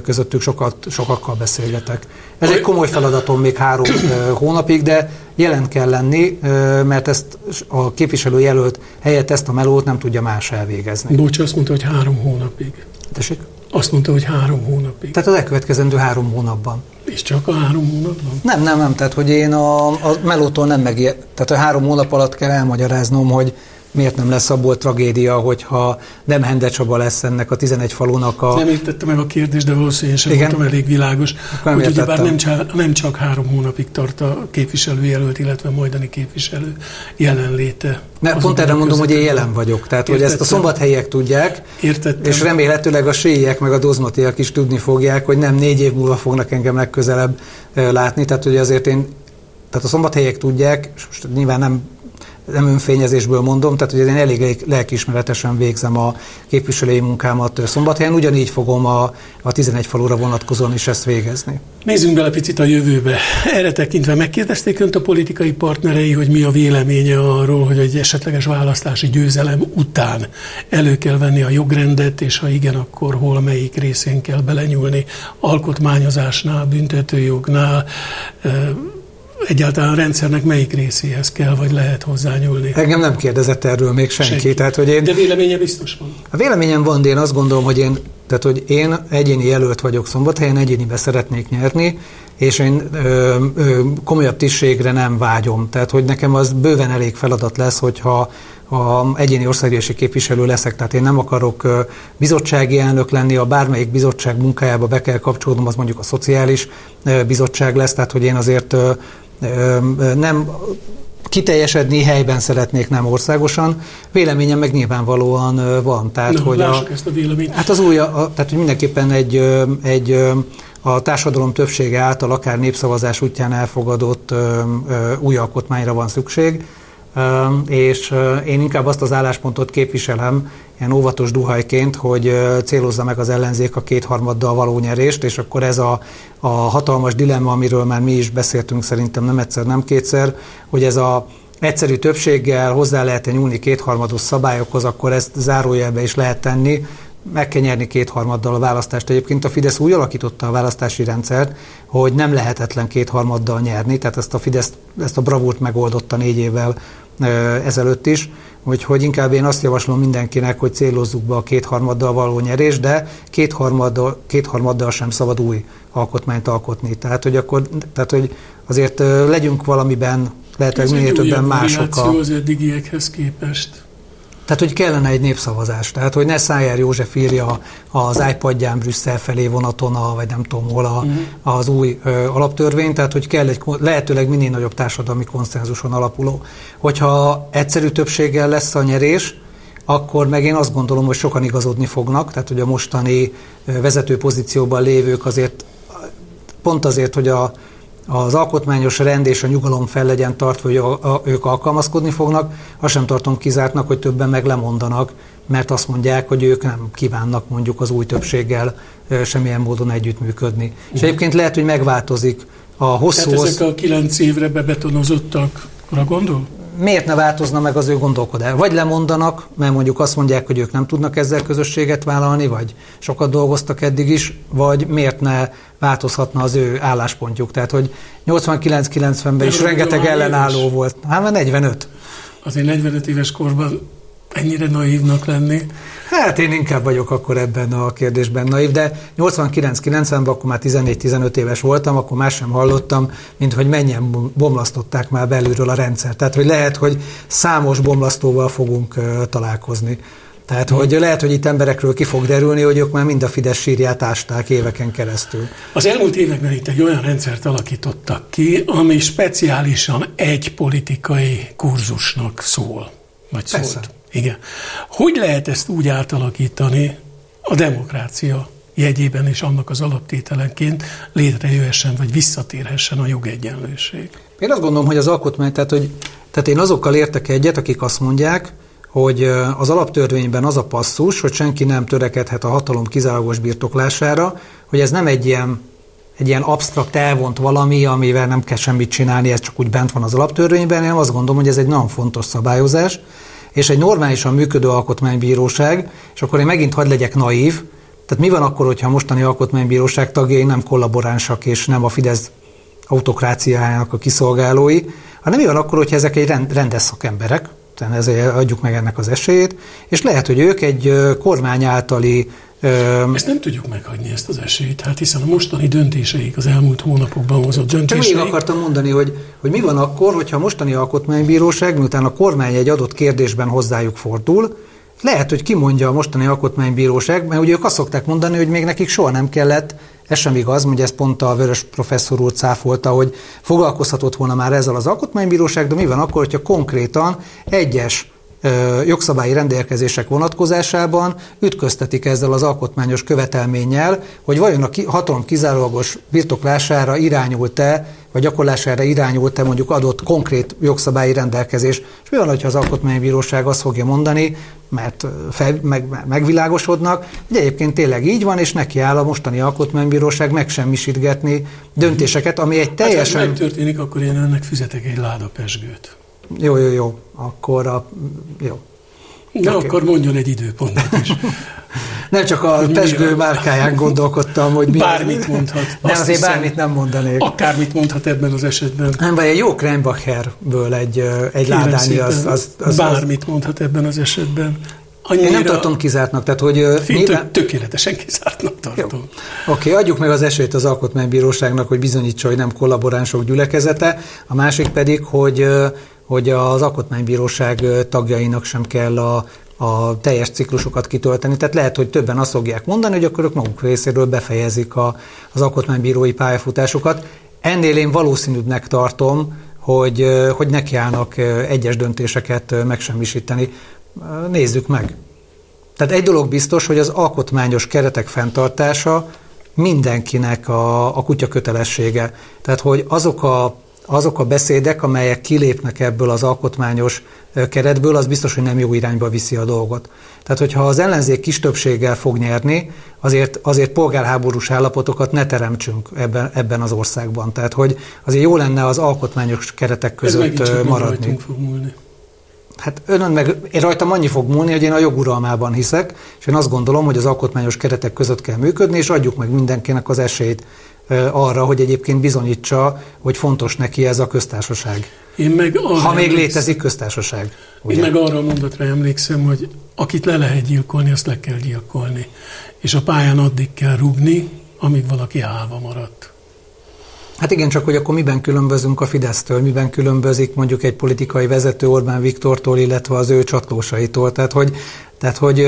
közöttük, sokat, sokakkal beszélgetek. Ez egy komoly feladatom még három hónapig, de jelen kell lenni, mert ezt a képviselő jelölt helyett ezt a melót nem tudja más elvégezni. Bocs, azt mondta, hogy három hónapig. Tessék? Azt mondta, hogy három hónapig. Tehát az elkövetkezendő három hónapban. És csak a három hónapban? Nem, nem, nem. Tehát, hogy én a, a melótól nem meg... Tehát a három hónap alatt kell elmagyaráznom, hogy miért nem lesz abból tragédia, hogyha nem Hende Csaba lesz ennek a 11 falunak a... Nem értettem meg a kérdést, de valószínűleg sem voltam elég világos, nem hogy ugyebár nem csak, nem csak három hónapig tart a képviselőjelölt, illetve majdani képviselő jelenléte. Ne, pont erre mondom, hogy én jelen vagyok. Tehát, Értettem. hogy ezt a szombathelyiek tudják, Értettem. és remélhetőleg a séiek meg a doznotiak is tudni fogják, hogy nem négy év múlva fognak engem legközelebb látni. Tehát, hogy azért én tehát a szombathelyek tudják, és most nyilván nem nem önfényezésből mondom, tehát hogy én elég lelkiismeretesen végzem a képviselői munkámat szombathelyen, ugyanígy fogom a, a 11 falura vonatkozóan is ezt végezni. Nézzünk bele picit a jövőbe. Erre tekintve megkérdezték Önt a politikai partnerei, hogy mi a véleménye arról, hogy egy esetleges választási győzelem után elő kell venni a jogrendet, és ha igen, akkor hol, melyik részén kell belenyúlni, alkotmányozásnál, büntetőjognál, egyáltalán a rendszernek melyik részéhez kell, vagy lehet hozzányúlni? Engem nem kérdezett erről még senki. senki. Tehát, hogy én, de véleménye biztos van. A véleményem van, de én azt gondolom, hogy én, tehát, hogy én egyéni jelölt vagyok szombathelyen, egyénibe szeretnék nyerni, és én ö, ö, komolyabb tisztségre nem vágyom. Tehát, hogy nekem az bőven elég feladat lesz, hogyha a egyéni országgyűlési képviselő leszek, tehát én nem akarok bizottsági elnök lenni, a bármelyik bizottság munkájába be kell kapcsolódnom, az mondjuk a szociális bizottság lesz, tehát hogy én azért nem kiteljesedni helyben szeretnék, nem országosan. Véleményem meg nyilvánvalóan van. Tehát, Na, hogy a, ezt a véleményt. Hát az új, a, tehát hogy mindenképpen egy, egy a társadalom többsége által akár népszavazás útján elfogadott ö, ö, új alkotmányra van szükség, és én inkább azt az álláspontot képviselem, ilyen óvatos duhajként, hogy célozza meg az ellenzék a kétharmaddal való nyerést, és akkor ez a, a hatalmas dilemma, amiről már mi is beszéltünk szerintem nem egyszer, nem kétszer, hogy ez a egyszerű többséggel hozzá lehet nyúlni kétharmados szabályokhoz, akkor ezt zárójelbe is lehet tenni, meg kell nyerni kétharmaddal a választást. Egyébként a Fidesz úgy alakította a választási rendszert, hogy nem lehetetlen kétharmaddal nyerni, tehát ezt a Fidesz, ezt a bravúrt megoldotta négy évvel ezelőtt is, úgyhogy inkább én azt javaslom mindenkinek, hogy célozzuk be a kétharmaddal való nyerés, de kétharmaddal, kétharmaddal sem szabad új alkotmányt alkotni. Tehát, hogy akkor, tehát, hogy azért legyünk valamiben, lehetőleg minél többen mások. A... az eddigiekhez képest. Tehát, hogy kellene egy népszavazás. Tehát, hogy ne Szájár József írja az iPadján Brüsszel felé vonaton, a, vagy nem tudom hol a, uh-huh. az új ö, alaptörvény, tehát, hogy kell egy lehetőleg minél nagyobb társadalmi konszenzuson alapuló. Hogyha egyszerű többséggel lesz a nyerés, akkor meg én azt gondolom, hogy sokan igazodni fognak, tehát, hogy a mostani vezető pozícióban lévők azért pont azért, hogy a az alkotmányos rend és a nyugalom fel legyen tartva, hogy a, a, ők alkalmazkodni fognak, azt sem tartom kizártnak, hogy többen meg lemondanak, mert azt mondják, hogy ők nem kívánnak mondjuk az új többséggel semmilyen módon együttműködni. Uh-huh. És egyébként lehet, hogy megváltozik a hosszú... Tehát ezek a kilenc évre bebetonozottakra gondol? Miért ne változna meg az ő gondolkodás? Vagy lemondanak, mert mondjuk azt mondják, hogy ők nem tudnak ezzel közösséget vállalni, vagy sokat dolgoztak eddig is, vagy miért ne változhatna az ő álláspontjuk? Tehát, hogy 89-90-ben is rengeteg ellenálló éves. volt. Hát már 45. Azért 45 éves korban ennyire naívnak lenni. Hát én inkább vagyok akkor ebben a kérdésben naív, de 89-90-ben akkor már 14-15 éves voltam, akkor más sem hallottam, mint hogy mennyien bomlasztották már belülről a rendszer. Tehát, hogy lehet, hogy számos bomlasztóval fogunk uh, találkozni. Tehát, hmm. hogy lehet, hogy itt emberekről ki fog derülni, hogy ők már mind a Fidesz sírját ásták éveken keresztül. Az elmúlt években itt egy olyan rendszert alakítottak ki, ami speciálisan egy politikai kurzusnak szól. Vagy szólt. Persze. Igen. Hogy lehet ezt úgy átalakítani a demokrácia jegyében és annak az alaptételenként létrejöhessen, vagy visszatérhessen a jogegyenlőség? Én azt gondolom, hogy az alkotmány, tehát, hogy, tehát én azokkal értek egyet, akik azt mondják, hogy az alaptörvényben az a passzus, hogy senki nem törekedhet a hatalom kizárólagos birtoklására, hogy ez nem egy ilyen, egy ilyen absztrakt elvont valami, amivel nem kell semmit csinálni, ez csak úgy bent van az alaptörvényben, én azt gondolom, hogy ez egy nagyon fontos szabályozás, és egy normálisan működő alkotmánybíróság, és akkor én megint hadd legyek naív, tehát mi van akkor, hogyha a mostani alkotmánybíróság tagjai nem kollaboránsak, és nem a Fidesz autokráciájának a kiszolgálói, hanem mi van akkor, hogyha ezek egy rendes szakemberek, tehát ezért adjuk meg ennek az esélyét, és lehet, hogy ők egy kormány általi ezt nem tudjuk meghagyni, ezt az esélyt, hát hiszen a mostani döntéseik, az elmúlt hónapokban hozott döntéseik... Csak még akartam mondani, hogy, hogy mi van akkor, hogyha a mostani alkotmánybíróság, miután a kormány egy adott kérdésben hozzájuk fordul, lehet, hogy kimondja a mostani alkotmánybíróság, mert ugye ők azt szokták mondani, hogy még nekik soha nem kellett, ez sem igaz, ugye ez pont a Vörös professzor úr cáfolta, hogy foglalkozhatott volna már ezzel az alkotmánybíróság, de mi van akkor, hogyha konkrétan egyes jogszabályi rendelkezések vonatkozásában ütköztetik ezzel az alkotmányos követelménnyel, hogy vajon a hatalom kizárólagos birtoklására irányult-e, vagy gyakorlására irányult-e mondjuk adott konkrét jogszabályi rendelkezés. És mi van, hogyha az alkotmánybíróság azt fogja mondani, mert fel, meg, megvilágosodnak, hogy egyébként tényleg így van, és neki áll a mostani alkotmánybíróság megsemmisítgetni döntéseket, ami egy teljesen... Hát, ha megtörténik, akkor én önnek fizetek egy láda pesgőt. Jó, jó, jó. Akkor a... Jó. Na, okay. akkor mondjon egy időpontot is. nem csak a pesgő márkáján gondolkodtam, hogy mi Bármit az... mondhat. Nem, azért hiszem, bármit nem mondanék. Akármit mondhat ebben az esetben. Nem, vagy egy jó Krembacherből egy, egy ládányi az, az, az... Bármit mondhat ebben az esetben. Annyira... Én nem tartom kizártnak, tehát hogy... nyilván... Tökéletesen kizártnak tartom. Oké, okay, adjuk meg az esélyt az Alkotmánybíróságnak, hogy bizonyítsa, hogy nem kollaboránsok gyülekezete, a másik pedig, hogy hogy az Alkotmánybíróság tagjainak sem kell a, a teljes ciklusokat kitölteni. Tehát lehet, hogy többen azt fogják mondani, hogy akkor ők maguk részéről befejezik a, az alkotmánybírói pályafutásokat. Ennél én valószínűbbnek tartom, hogy, hogy nekiállnak egyes döntéseket megsemmisíteni. Nézzük meg. Tehát egy dolog biztos, hogy az alkotmányos keretek fenntartása mindenkinek a, a kutya kötelessége. Tehát, hogy azok a, azok a beszédek, amelyek kilépnek ebből az alkotmányos keretből, az biztos, hogy nem jó irányba viszi a dolgot. Tehát, hogyha az ellenzék kis többséggel fog nyerni, azért, azért polgárháborús állapotokat ne teremtsünk ebben, ebben az országban. Tehát, hogy azért jó lenne az alkotmányos keretek között Ez maradni. Fog múlni. Hát önön meg, én rajtam annyi fog múlni, hogy én a joguralmában hiszek, és én azt gondolom, hogy az alkotmányos keretek között kell működni, és adjuk meg mindenkinek az esélyt arra, hogy egyébként bizonyítsa, hogy fontos neki ez a köztársaság. Én meg arra ha még létezik köztársaság. Ugye? Én meg arra a mondatra emlékszem, hogy akit le lehet gyilkolni, azt le kell gyilkolni. És a pályán addig kell rugni, amíg valaki állva maradt. Hát igen, csak hogy akkor miben különbözünk a Fidesztől, miben különbözik mondjuk egy politikai vezető Orbán Viktortól, illetve az ő csatlósaitól. Tehát, hogy, tehát, hogy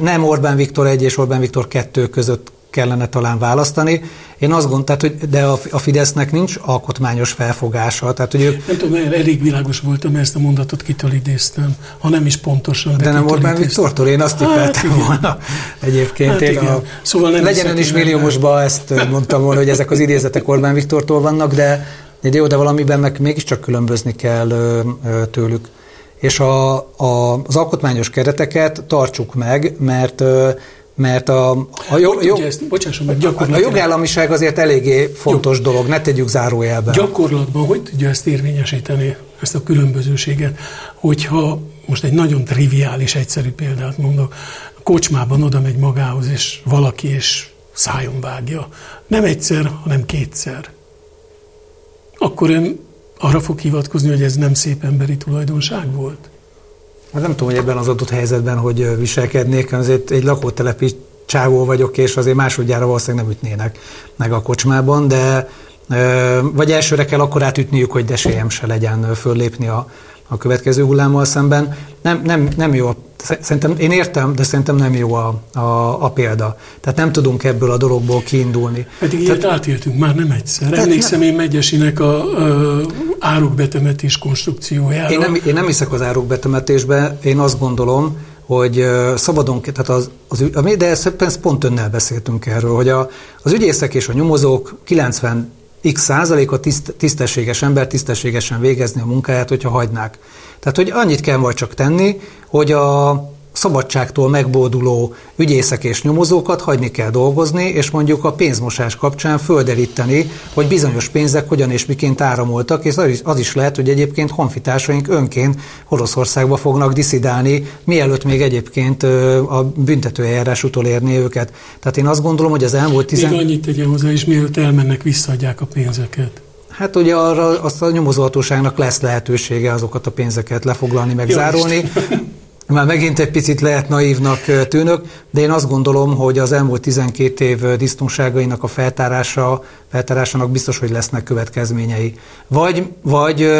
nem Orbán Viktor egy és Orbán Viktor kettő között kellene talán választani. Én azt gondolom, hogy de a Fidesznek nincs alkotmányos felfogása. Tehát, hogy ők... Nem tudom, elég világos voltam, ezt a mondatot kitől idéztem, ha nem is pontosan. De, de nem Orbán Viktortól, én azt tippeltem hát, volna egyébként. Hát, én a, szóval nem legyen ön is milliómosba, ezt mondtam volna, hogy ezek az idézetek Orbán Viktortól vannak, de, de jó, de valamiben meg mégiscsak különbözni kell ö, ö, tőlük. És a, a, az alkotmányos kereteket tartsuk meg, mert mert a, a, jog, jog, ezt, bocsásson meg, a jogállamiság azért eléggé fontos Jó. dolog, ne tegyük zárójelbe. Gyakorlatban hogy tudja ezt érvényesíteni, ezt a különbözőséget, hogyha most egy nagyon triviális, egyszerű példát mondok, a kocsmában oda megy magához, és valaki, és szájon vágja. Nem egyszer, hanem kétszer. Akkor ön arra fog hivatkozni, hogy ez nem szép emberi tulajdonság volt? Hát nem tudom, hogy ebben az adott helyzetben hogy viselkednék, azért egy lakótelepi csávó vagyok, és azért másodjára valószínűleg nem ütnének meg a kocsmában, de vagy elsőre kell akkor átütniük, hogy desélyem se legyen föllépni a, a következő hullámmal szemben. Nem, nem, nem jó, szerintem én értem, de szerintem nem jó a, a, a példa. Tehát nem tudunk ebből a dologból kiindulni. Pedig ilyet Tehát, átéltünk már nem egyszer. Emlékszem én Megyesinek a, a árukbetemetés konstrukciójára. Én nem, én nem hiszek az árukbetemetésbe, én azt gondolom, hogy szabadon, tehát az, az, de ezt pont önnel beszéltünk erről, hogy a, az ügyészek és a nyomozók 90 x százaléka tiszt, tisztességes ember tisztességesen végezni a munkáját, hogyha hagynák. Tehát, hogy annyit kell majd csak tenni, hogy a szabadságtól megbóduló ügyészek és nyomozókat hagyni kell dolgozni, és mondjuk a pénzmosás kapcsán földeríteni, hogy bizonyos pénzek hogyan és miként áramoltak, és az is lehet, hogy egyébként honfitársaink önként Oroszországba fognak diszidálni, mielőtt még egyébként a büntetőeljárás utolérni őket. Tehát én azt gondolom, hogy az elmúlt tizen... Még annyit tegyen hozzá, és mielőtt elmennek, visszaadják a pénzeket. Hát ugye arra azt a nyomozóhatóságnak lesz lehetősége azokat a pénzeket lefoglalni, megzárolni. Már megint egy picit lehet naívnak tűnök, de én azt gondolom, hogy az elmúlt 12 év disznóságainak a feltárása, feltárásának biztos, hogy lesznek következményei. Vagy, vagy,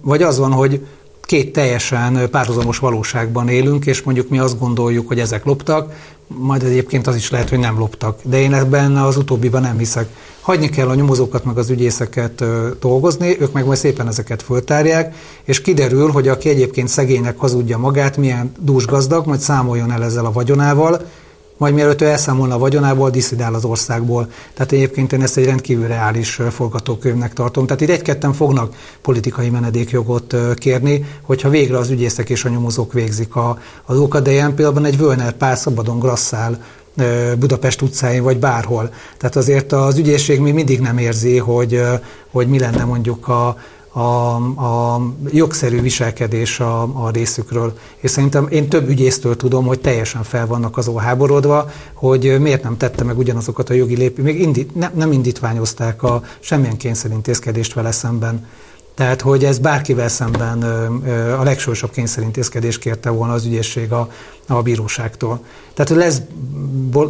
vagy az van, hogy két teljesen párhuzamos valóságban élünk, és mondjuk mi azt gondoljuk, hogy ezek loptak, majd egyébként az is lehet, hogy nem loptak. De én ebben az utóbbiban nem hiszek. Hagyni kell a nyomozókat meg az ügyészeket dolgozni, ők meg majd szépen ezeket föltárják, és kiderül, hogy aki egyébként szegénynek hazudja magát, milyen dús gazdag, majd számoljon el ezzel a vagyonával, majd mielőtt ő elszámolna a vagyonából, diszidál az országból. Tehát egyébként én ezt egy rendkívül reális forgatókönyvnek tartom. Tehát itt egy-ketten fognak politikai menedékjogot kérni, hogyha végre az ügyészek és a nyomozók végzik a, a dolgokat, de ilyen pillanatban egy Völner pár szabadon grasszál Budapest utcáin, vagy bárhol. Tehát azért az ügyészség még mindig nem érzi, hogy, hogy mi lenne mondjuk a, a, a jogszerű viselkedés a, a részükről. És szerintem én több ügyésztől tudom, hogy teljesen fel vannak azon háborodva, hogy miért nem tette meg ugyanazokat a jogi lépéseket, még indi, ne, nem indítványozták a semmilyen kényszerintézkedést vele szemben. Tehát, hogy ez bárkivel szemben a legsősabb kényszerintézkedést kérte volna az ügyészség a, a bíróságtól. Tehát lesz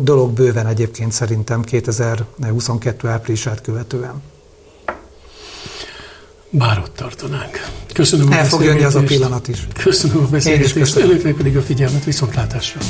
dolog bőven egyébként szerintem 2022 áprilisát követően. Bár ott tartanánk. Köszönöm a El fog jönni az a pillanat is. Köszönöm a beszélgetést, önöknek pedig a figyelmet, viszontlátásra.